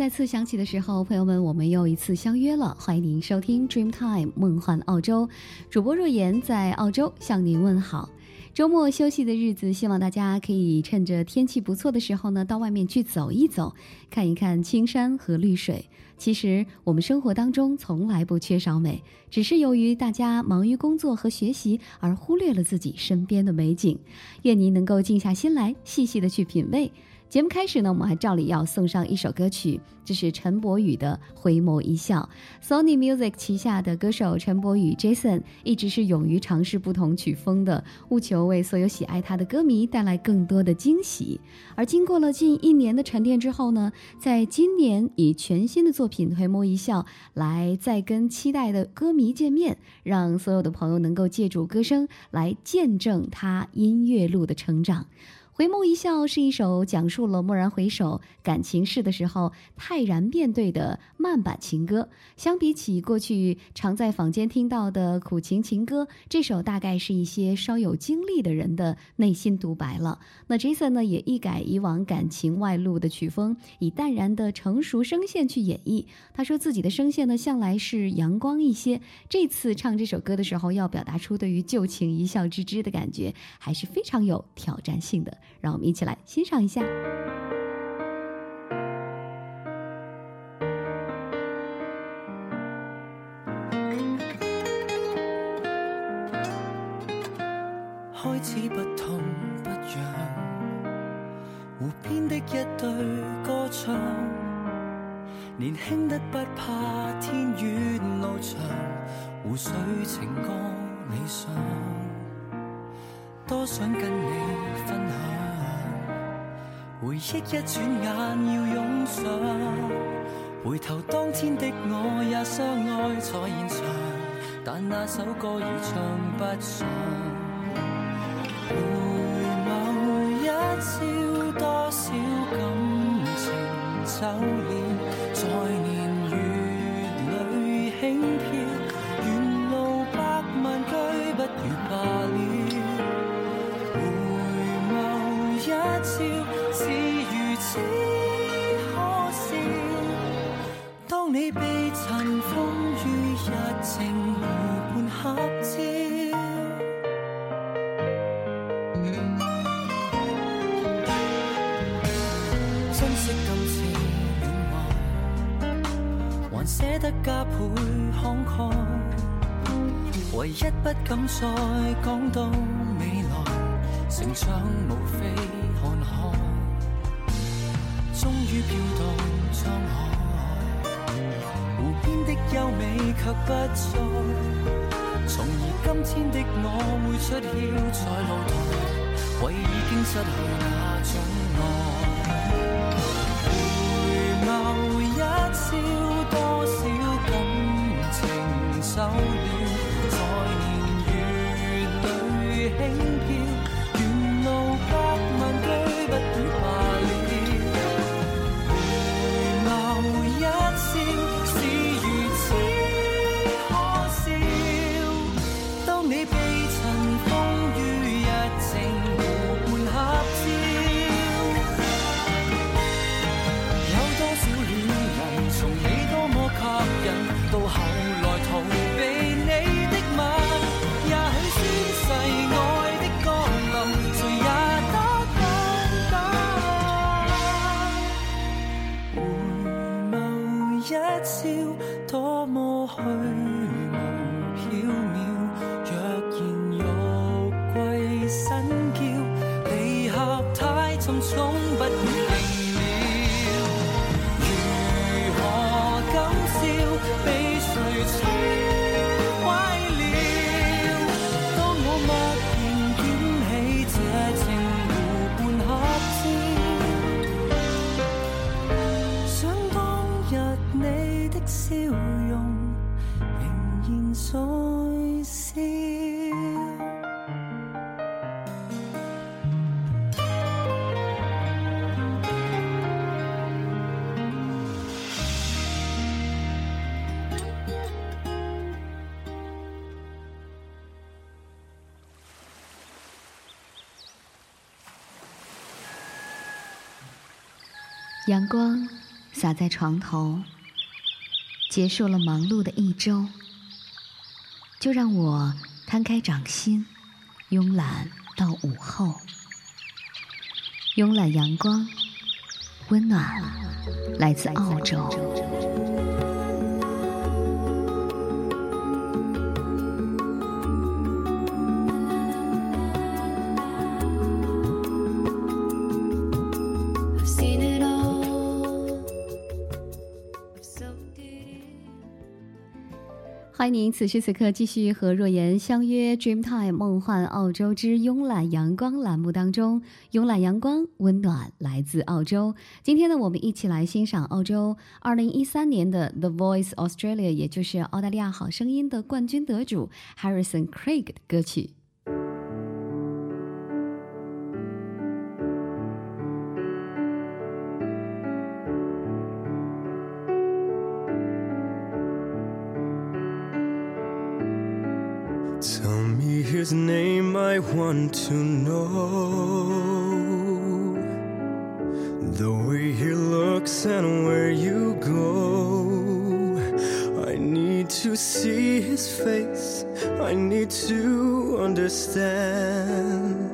再次响起的时候，朋友们，我们又一次相约了。欢迎您收听 Dreamtime 梦幻澳洲，主播若言在澳洲向您问好。周末休息的日子，希望大家可以趁着天气不错的时候呢，到外面去走一走，看一看青山和绿水。其实我们生活当中从来不缺少美，只是由于大家忙于工作和学习，而忽略了自己身边的美景。愿您能够静下心来，细细的去品味。节目开始呢，我们还照例要送上一首歌曲，这是陈柏宇的《回眸一笑》。Sony Music 旗下的歌手陈柏宇 Jason 一直是勇于尝试不同曲风的，务求为所有喜爱他的歌迷带来更多的惊喜。而经过了近一年的沉淀之后呢，在今年以全新的作品《回眸一笑》来再跟期待的歌迷见面，让所有的朋友能够借助歌声来见证他音乐路的成长。回眸一笑是一首讲述了蓦然回首感情事的时候泰然面对的慢板情歌。相比起过去常在坊间听到的苦情情歌，这首大概是一些稍有经历的人的内心独白了。那 Jason 呢，也一改以往感情外露的曲风，以淡然的成熟声线去演绎。他说自己的声线呢，向来是阳光一些，这次唱这首歌的时候，要表达出对于旧情一笑置之的感觉，还是非常有挑战性的。让我们一起来欣赏一下。开始不痛不痒，湖边的一对歌唱，年轻的不怕天远路长，湖水情歌理想，多想跟你分享。回忆一转眼要涌上，回头当天的我也相爱在现场，但那首歌已唱不上。回眸一笑，多少感情走了，唯一不敢再讲到未来，成长无非看海，终于飘到沧海。湖边的优美却不再，从而今天的我会出窍在露台，为已经失去那种阳光洒在床头，结束了忙碌的一周，就让我摊开掌心，慵懒到午后。慵懒阳光，温暖来自澳洲。欢迎您此时此刻继续和若言相约 Dreamtime 梦幻澳洲之慵懒阳光栏目当中，慵懒阳光温暖来自澳洲。今天呢，我们一起来欣赏澳洲二零一三年的 The Voice Australia，也就是澳大利亚好声音的冠军得主 Harrison Craig 的歌曲。Want to know. The way he looks and where you go. I need to see his face. I need to understand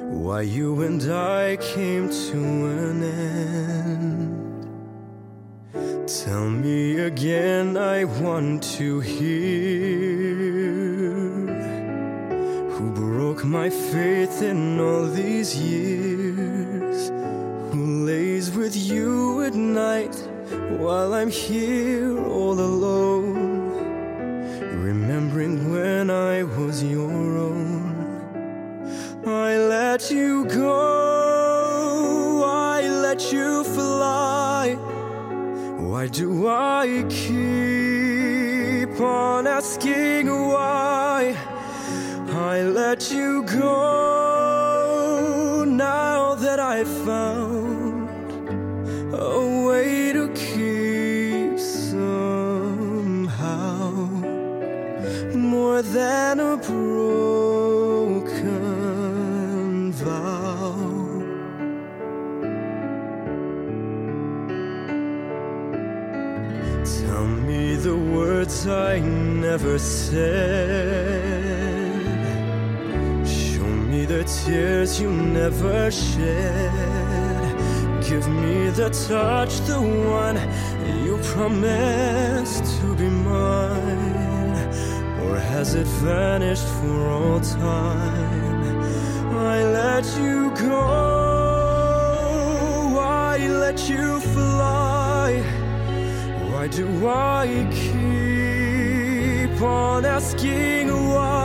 why you and I came to an end. Tell me again, I want to hear my faith in all these years. Who lays with you at night while I'm here all alone? Remembering when I was your own, I let you go, I let you fly. Why do I keep on asking let you go now that I found a way to keep somehow more than a broken vow. Tell me the words I never said tears you never shed. Give me the touch, the one you promised to be mine. Or has it vanished for all time? I let you go, I let you fly. Why do I keep on asking why?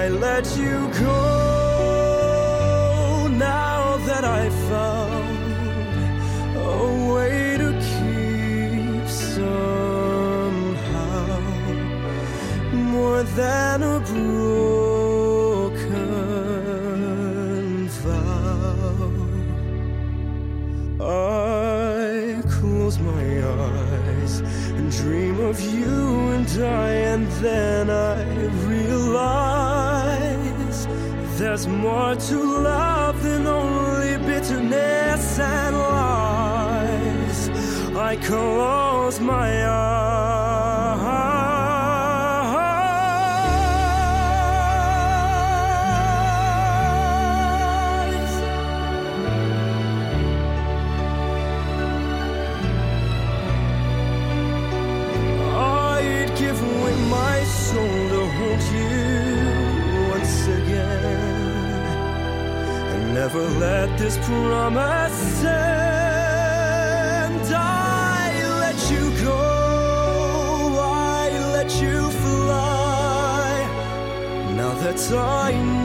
I let you go now that I found a way to keep somehow more than a broken vow. I close my eyes and dream of you and I, and then I there's more to love than only bitterness and lies. I close my eyes. Let this promise end. I let you go, I let you fly. Now that I know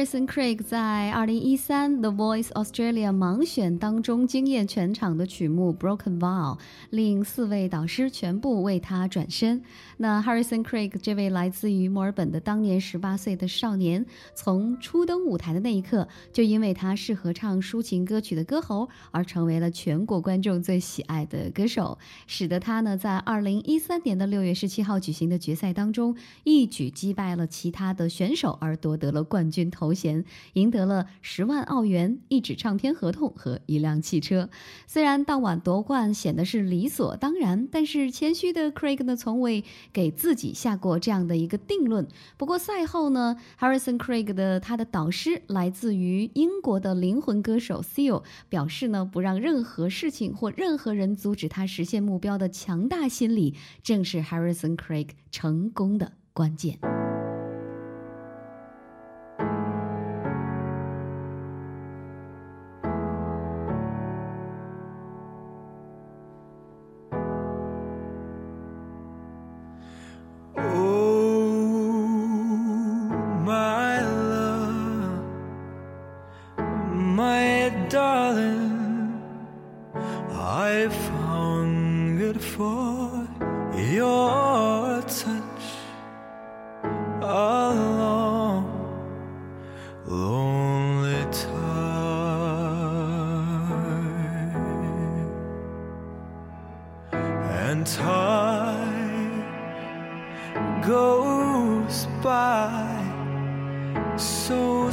Harrison Craig 在二零一三 The Voice Australia 盲选当中惊艳全场的曲目《Broken Vow》，令四位导师全部为他转身。那 Harrison Craig 这位来自于墨尔本的当年十八岁的少年，从初登舞台的那一刻，就因为他适合唱抒情歌曲的歌喉，而成为了全国观众最喜爱的歌手，使得他呢在二零一三年的六月十七号举行的决赛当中，一举击败了其他的选手，而夺得了。冠军头头衔，赢得了十万澳元、一纸唱片合同和一辆汽车。虽然当晚夺冠显得是理所当然，但是谦虚的 Craig 呢，从未给自己下过这样的一个定论。不过赛后呢，Harrison Craig 的他的导师来自于英国的灵魂歌手 Seal 表示呢，不让任何事情或任何人阻止他实现目标的强大心理，正是 Harrison Craig 成功的关键。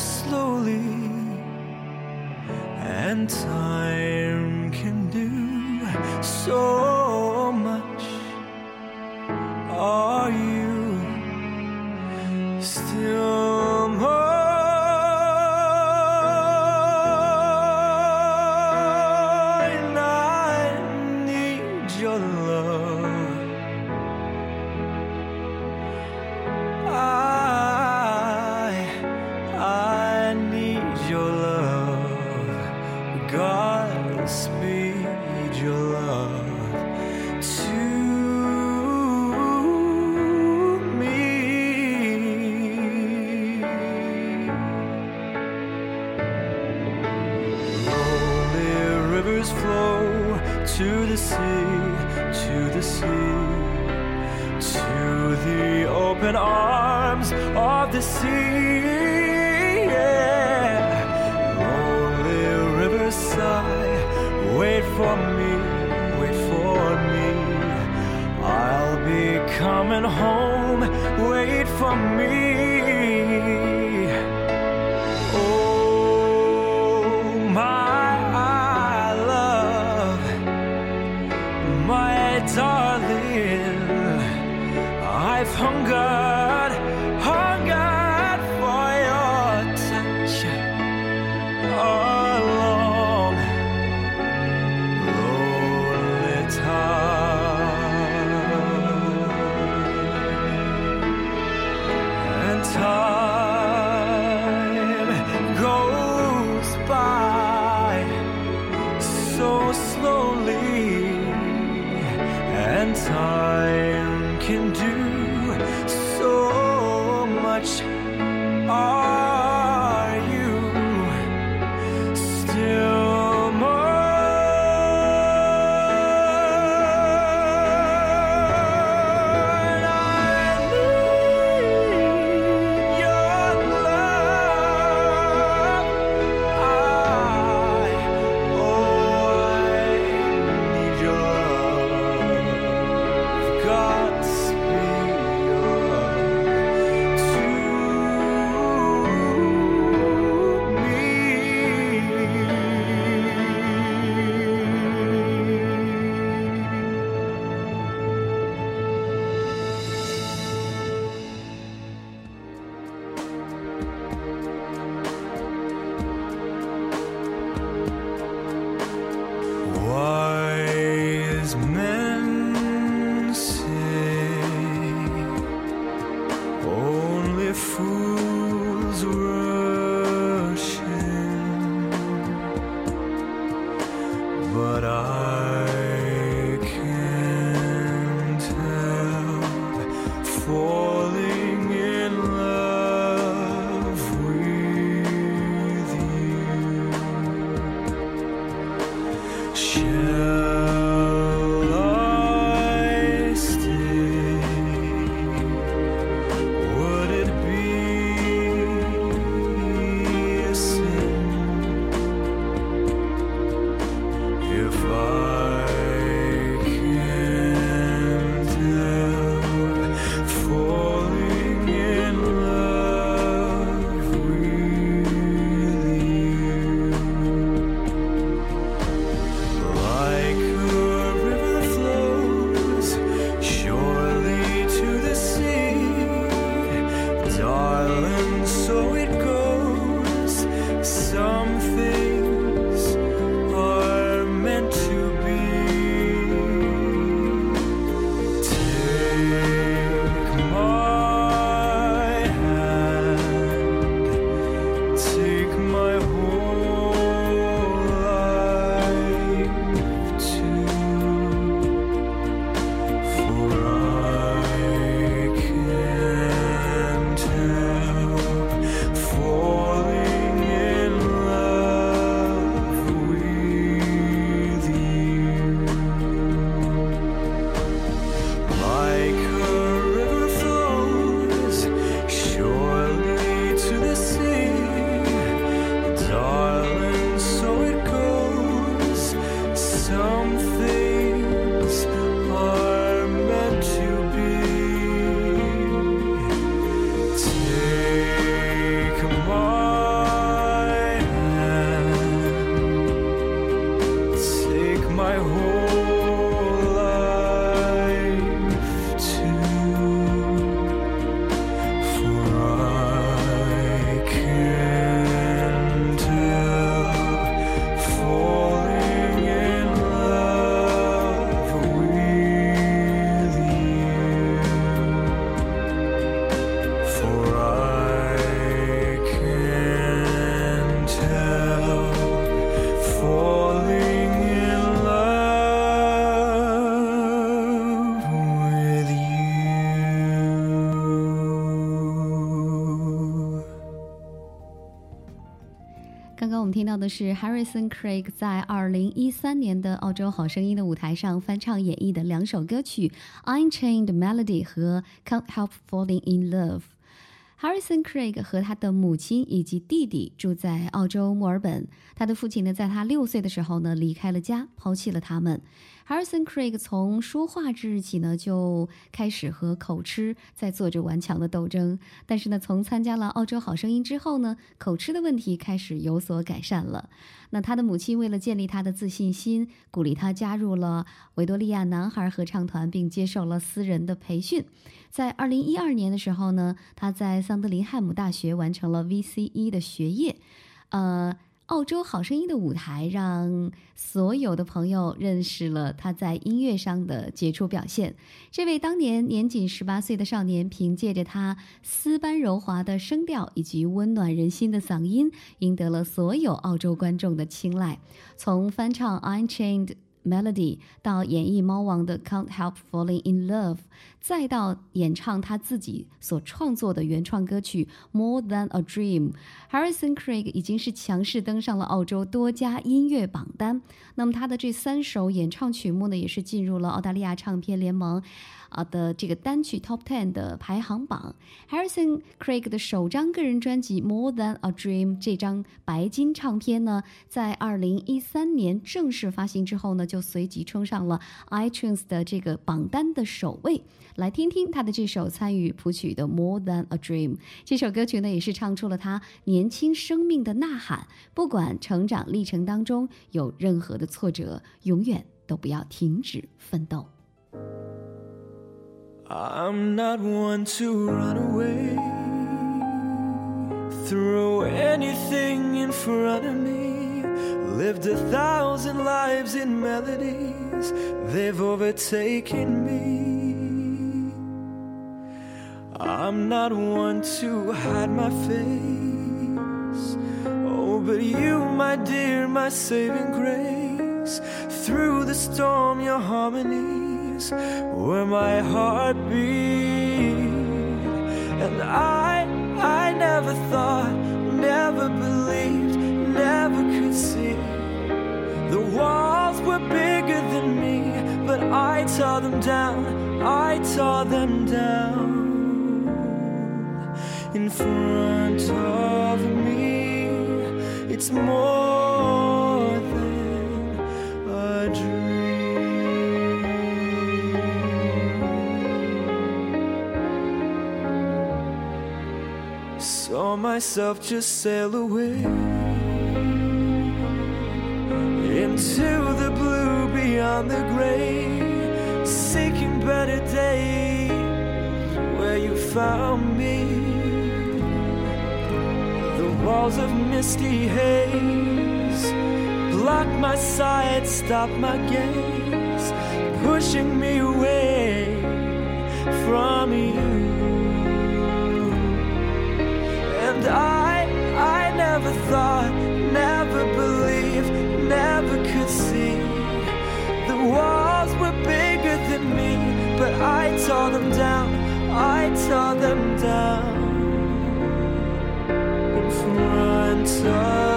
slowly, and time can do so much. Are you? darling, I've hungered. 是 Harrison Craig 在二零一三年的澳洲好声音的舞台上翻唱演绎的两首歌曲《Unchained Melody》和《Can't Help Falling in Love》。Harrison Craig 和他的母亲以及弟弟住在澳洲墨尔本。他的父亲呢，在他六岁的时候呢，离开了家，抛弃了他们。Harrison Craig 从说话之日起呢，就开始和口吃在做着顽强的斗争。但是呢，从参加了《澳洲好声音》之后呢，口吃的问题开始有所改善了。那他的母亲为了建立他的自信心，鼓励他加入了维多利亚男孩合唱团，并接受了私人的培训。在二零一二年的时候呢，他在桑德林汉姆大学完成了 VCE 的学业。呃。澳洲好声音的舞台让所有的朋友认识了他在音乐上的杰出表现。这位当年年仅十八岁的少年，凭借着他丝般柔滑的声调以及温暖人心的嗓音，赢得了所有澳洲观众的青睐。从翻唱《Unchained》。Melody 到演绎猫王的 Can't Help Falling in Love，再到演唱他自己所创作的原创歌曲 More Than a Dream，Harrison Craig 已经是强势登上了澳洲多家音乐榜单。那么他的这三首演唱曲目呢，也是进入了澳大利亚唱片联盟。啊的这个单曲 Top Ten 的排行榜，Harrison Craig 的首张个人专辑《More Than a Dream》这张白金唱片呢，在二零一三年正式发行之后呢，就随即冲上了 iTunes 的这个榜单的首位。来听听他的这首参与谱曲的《More Than a Dream》这首歌曲呢，也是唱出了他年轻生命的呐喊。不管成长历程当中有任何的挫折，永远都不要停止奋斗。I'm not one to run away. Throw anything in front of me. Lived a thousand lives in melodies, they've overtaken me. I'm not one to hide my face. Oh, but you, my dear, my saving grace. Through the storm, your harmony where my heart beat. And I, I never thought, never believed, never could see. The walls were bigger than me, but I tore them down, I tore them down. In front of me, it's more myself just sail away into the blue beyond the gray, seeking better days where you found me. The walls of misty haze block my sight, stop my gaze, pushing me away from you. I, I never thought, never believed, never could see. The walls were bigger than me, but I tore them down, I tore them down. In front of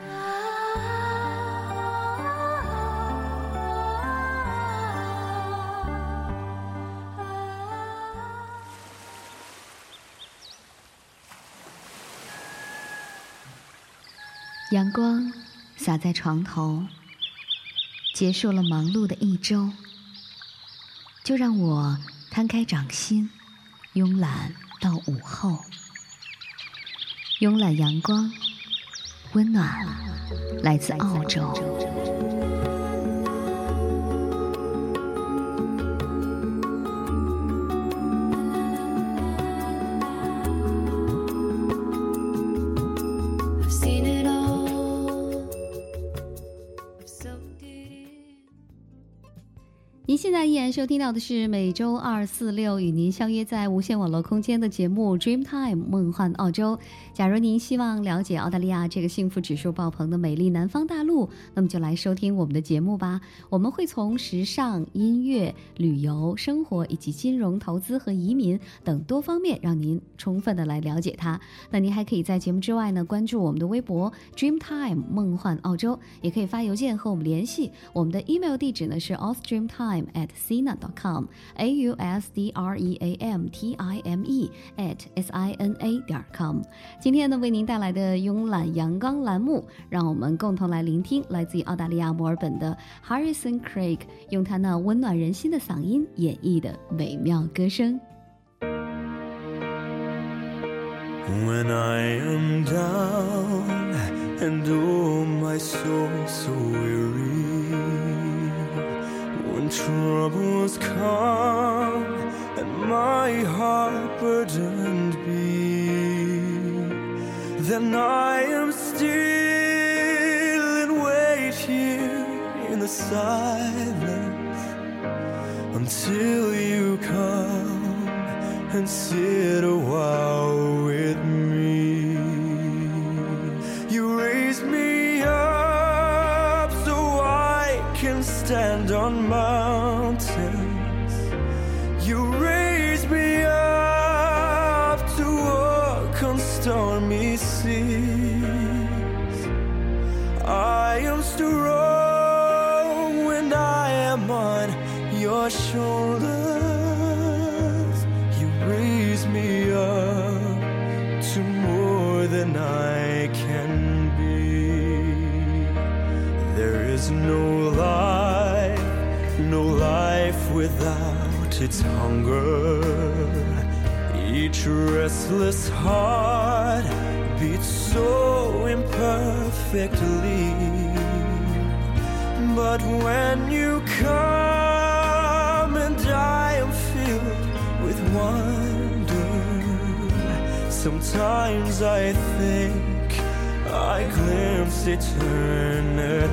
阳光洒在床头，结束了忙碌的一周，就让我摊开掌心，慵懒到午后。慵懒阳光，温暖，来自澳洲。您现在依然收听到的是每周二、四、六与您相约在无线网络空间的节目《Dreamtime 梦幻澳洲》。假如您希望了解澳大利亚这个幸福指数爆棚的美丽南方大陆，那么就来收听我们的节目吧。我们会从时尚、音乐、旅游、生活以及金融、投资和移民等多方面，让您充分的来了解它。那您还可以在节目之外呢，关注我们的微博 Dreamtime 梦幻澳洲，也可以发邮件和我们联系。我们的 email 地址呢是 of dream time time at sina.com，a u s d r e a m t i m e at s i n a 点 com。今天呢，为您带来的慵懒阳光栏目，让我们共同来聆听来自于澳大利亚墨尔本的 Harrison Craig 用他那温暖人心的嗓音演绎的美妙歌声。When I am down and oh my soul so weary. Troubles come and my heart burdened be, then I am still and wait here in the silence until you come and sit a while its hunger. Each restless heart beats so imperfectly. But when you come and I am filled with wonder, sometimes I think I glimpse eternity.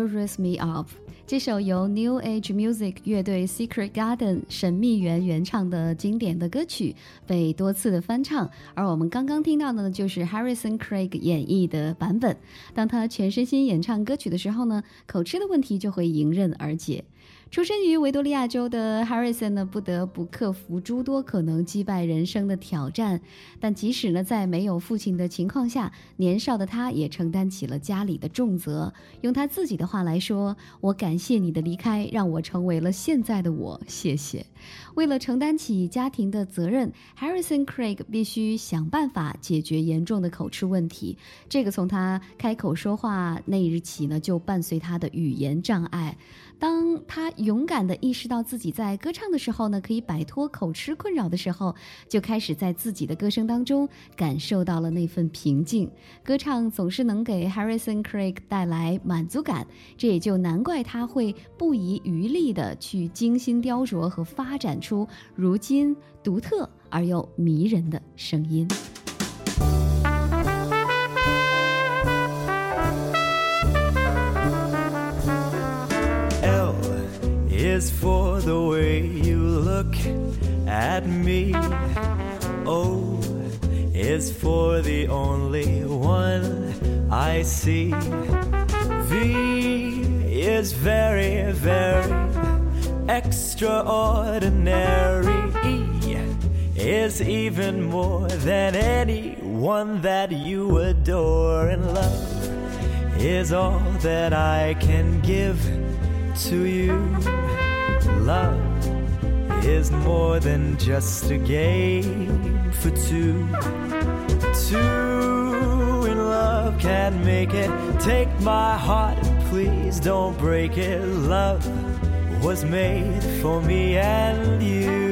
，You raise me up。这首由 New Age Music 乐队 Secret Garden 神秘园原唱的经典的歌曲，被多次的翻唱。而我们刚刚听到的呢，就是 Harrison Craig 演绎的版本。当他全身心演唱歌曲的时候呢，口吃的问题就会迎刃而解。出生于维多利亚州的 Harrison 呢，不得不克服诸多可能击败人生的挑战。但即使呢，在没有父亲的情况下，年少的他也承担起了家里的重责。用他自己的话来说：“我感谢你的离开，让我成为了现在的我。谢谢。”为了承担起家庭的责任，Harrison Craig 必须想办法解决严重的口吃问题。这个从他开口说话那日起呢，就伴随他的语言障碍。当他勇敢地意识到自己在歌唱的时候呢，可以摆脱口吃困扰的时候，就开始在自己的歌声当中感受到了那份平静。歌唱总是能给 Harrison Craig 带来满足感，这也就难怪他会不遗余力地去精心雕琢和发展出如今独特而又迷人的声音。L is for the way you look at me. O is for the only one I see. V is very, very extraordinary. Is even more than anyone that you adore. And love is all that I can give to you. Love is more than just a game for two. Two in love can make it. Take my heart please don't break it. Love was made for me and you.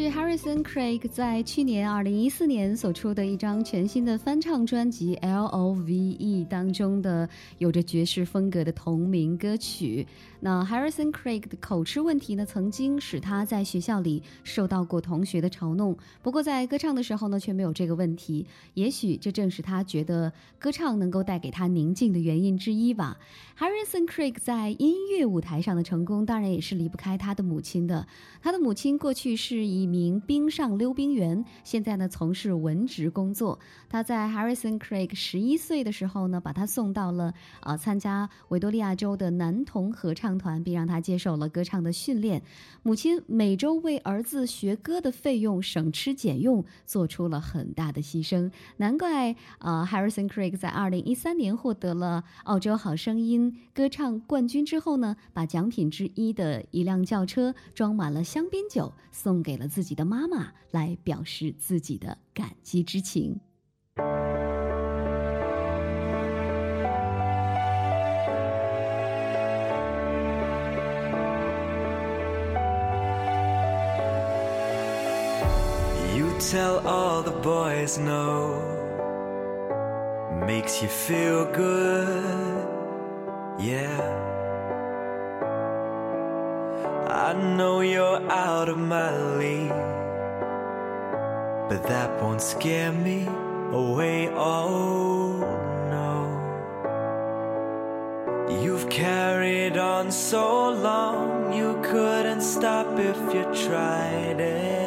是 Harrison Craig 在去年二零一四年所出的一张全新的翻唱专辑《L O V E》当中的有着爵士风格的同名歌曲。那 Harrison Craig 的口吃问题呢，曾经使他在学校里受到过同学的嘲弄。不过在歌唱的时候呢，却没有这个问题。也许这正是他觉得歌唱能够带给他宁静的原因之一吧。Harrison Craig 在音乐舞台上的成功，当然也是离不开他的母亲的。他的母亲过去是一名冰上溜冰员，现在呢从事文职工作。他在 Harrison Craig 十一岁的时候呢，把他送到了啊参加维多利亚州的男童合唱。团，并让他接受了歌唱的训练。母亲每周为儿子学歌的费用省吃俭用，做出了很大的牺牲。难怪啊，Harrison Craig 在二零一三年获得了澳洲好声音歌唱冠军之后呢，把奖品之一的一辆轿车装满了香槟酒，送给了自己的妈妈，来表示自己的感激之情。Tell all the boys no makes you feel good, yeah. I know you're out of my league, but that won't scare me away. Oh no, you've carried on so long, you couldn't stop if you tried it.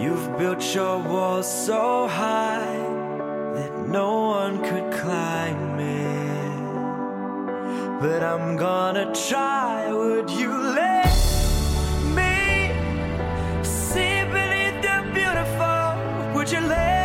You've built your walls so high that no one could climb it. But I'm gonna try. Would you let me see beneath the beautiful? Would you let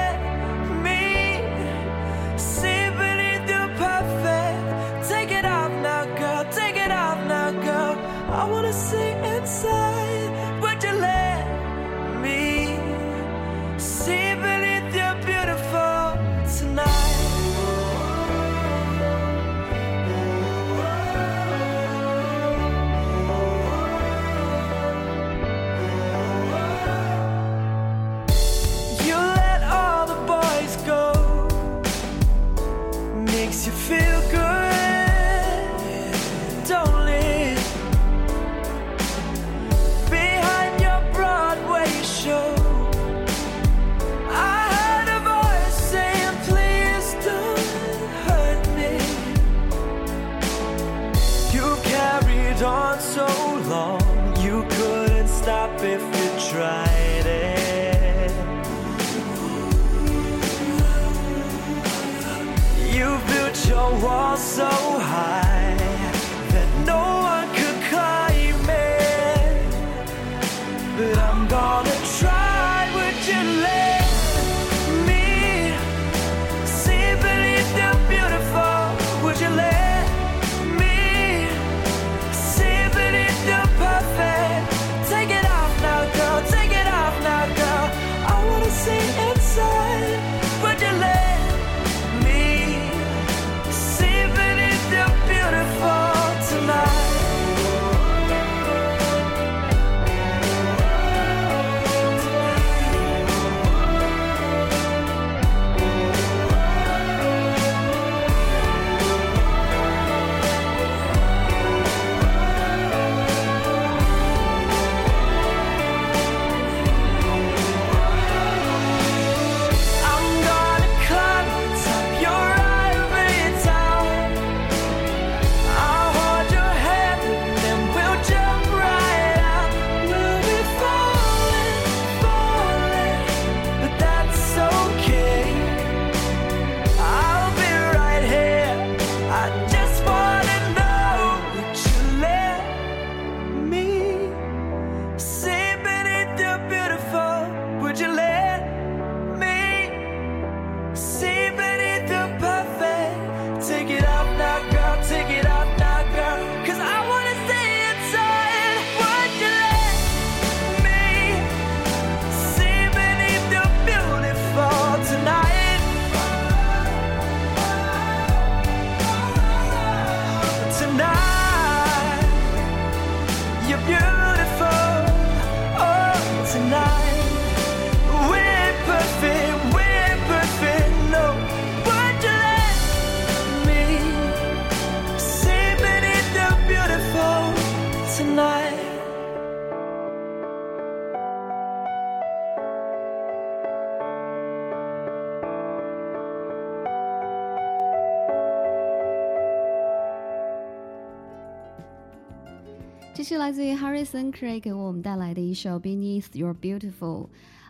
来自于 Harrison Craig 给我们带来的一首《Beneath Your Beautiful》。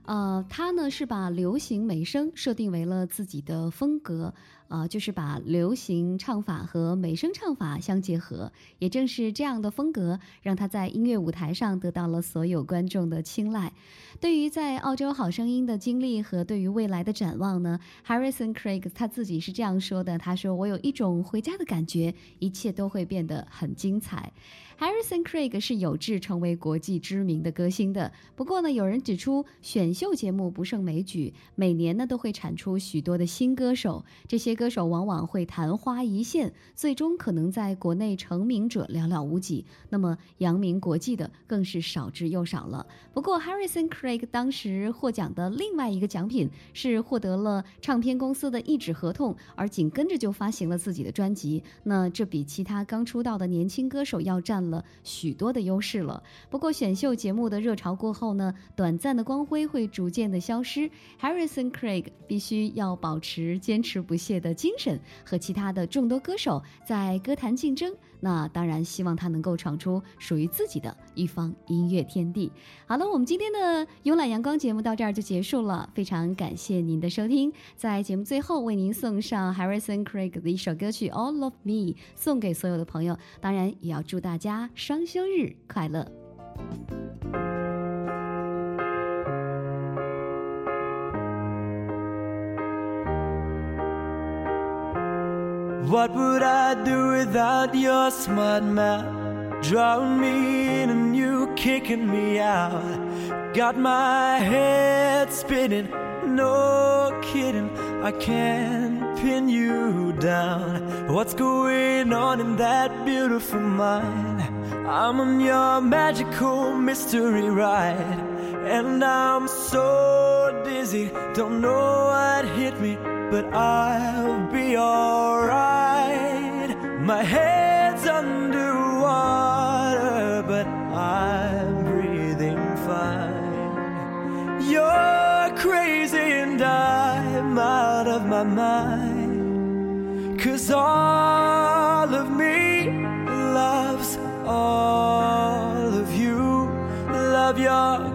呃，他呢是把流行美声设定为了自己的风格，呃，就是把流行唱法和美声唱法相结合。也正是这样的风格，让他在音乐舞台上得到了所有观众的青睐。对于在澳洲好声音的经历和对于未来的展望呢，Harrison Craig 他自己是这样说的：“他说我有一种回家的感觉，一切都会变得很精彩。” Harrison Craig 是有志成为国际知名的歌星的。不过呢，有人指出选秀节目不胜枚举，每年呢都会产出许多的新歌手，这些歌手往往会昙花一现，最终可能在国内成名者寥寥无几。那么扬名国际的更是少之又少了。不过，Harrison Craig 当时获奖的另外一个奖品是获得了唱片公司的一纸合同，而紧跟着就发行了自己的专辑。那这比其他刚出道的年轻歌手要占了许多的优势了。不过，选秀节目的热潮过后呢，短暂的光辉会逐渐的消失。Harrison Craig 必须要保持坚持不懈的精神，和其他的众多歌手在歌坛竞争。那当然，希望他能够闯出属于自己的一方音乐天地。好了，我们今天的慵懒阳光节目到这儿就结束了，非常感谢您的收听。在节目最后，为您送上 Harrison Craig 的一首歌曲《All of Me》，送给所有的朋友。当然，也要祝大家双休日快乐。What would I do without your smart mouth? Drawing me in and you kicking me out. Got my head spinning, no kidding. I can't pin you down. What's going on in that beautiful mind? I'm on your magical mystery ride. And I'm so dizzy, don't know what hit me but I'll be alright. My head's underwater, but I'm breathing fine. You're crazy and I'm out of my mind. Cause all of me loves all of you. Love your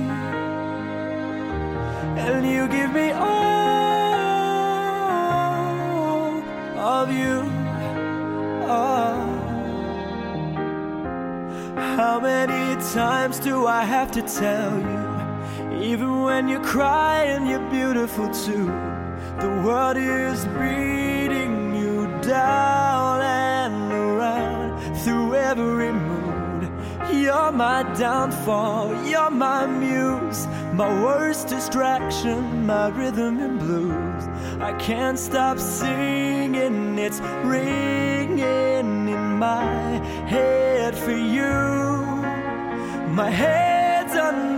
And you give me all of you. Oh. How many times do I have to tell you? Even when you cry and you're beautiful too, the world is beating you down and around through every mood. You're my downfall, you're my muse, my worst distraction, my rhythm and blues. I can't stop singing, it's ringing in my head for you. My head's underwater,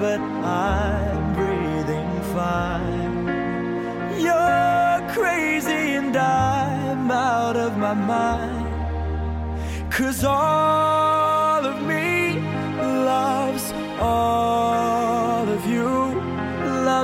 but I'm breathing fine. You're crazy and I'm out of my mind. Cause all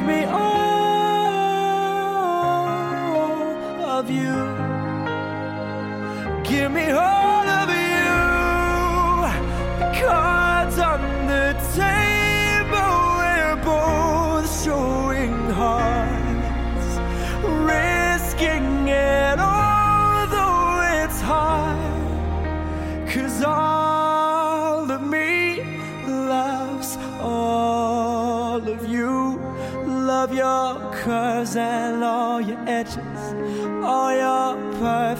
Give me all of you. Give me all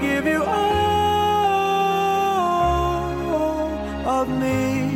Give you all of me.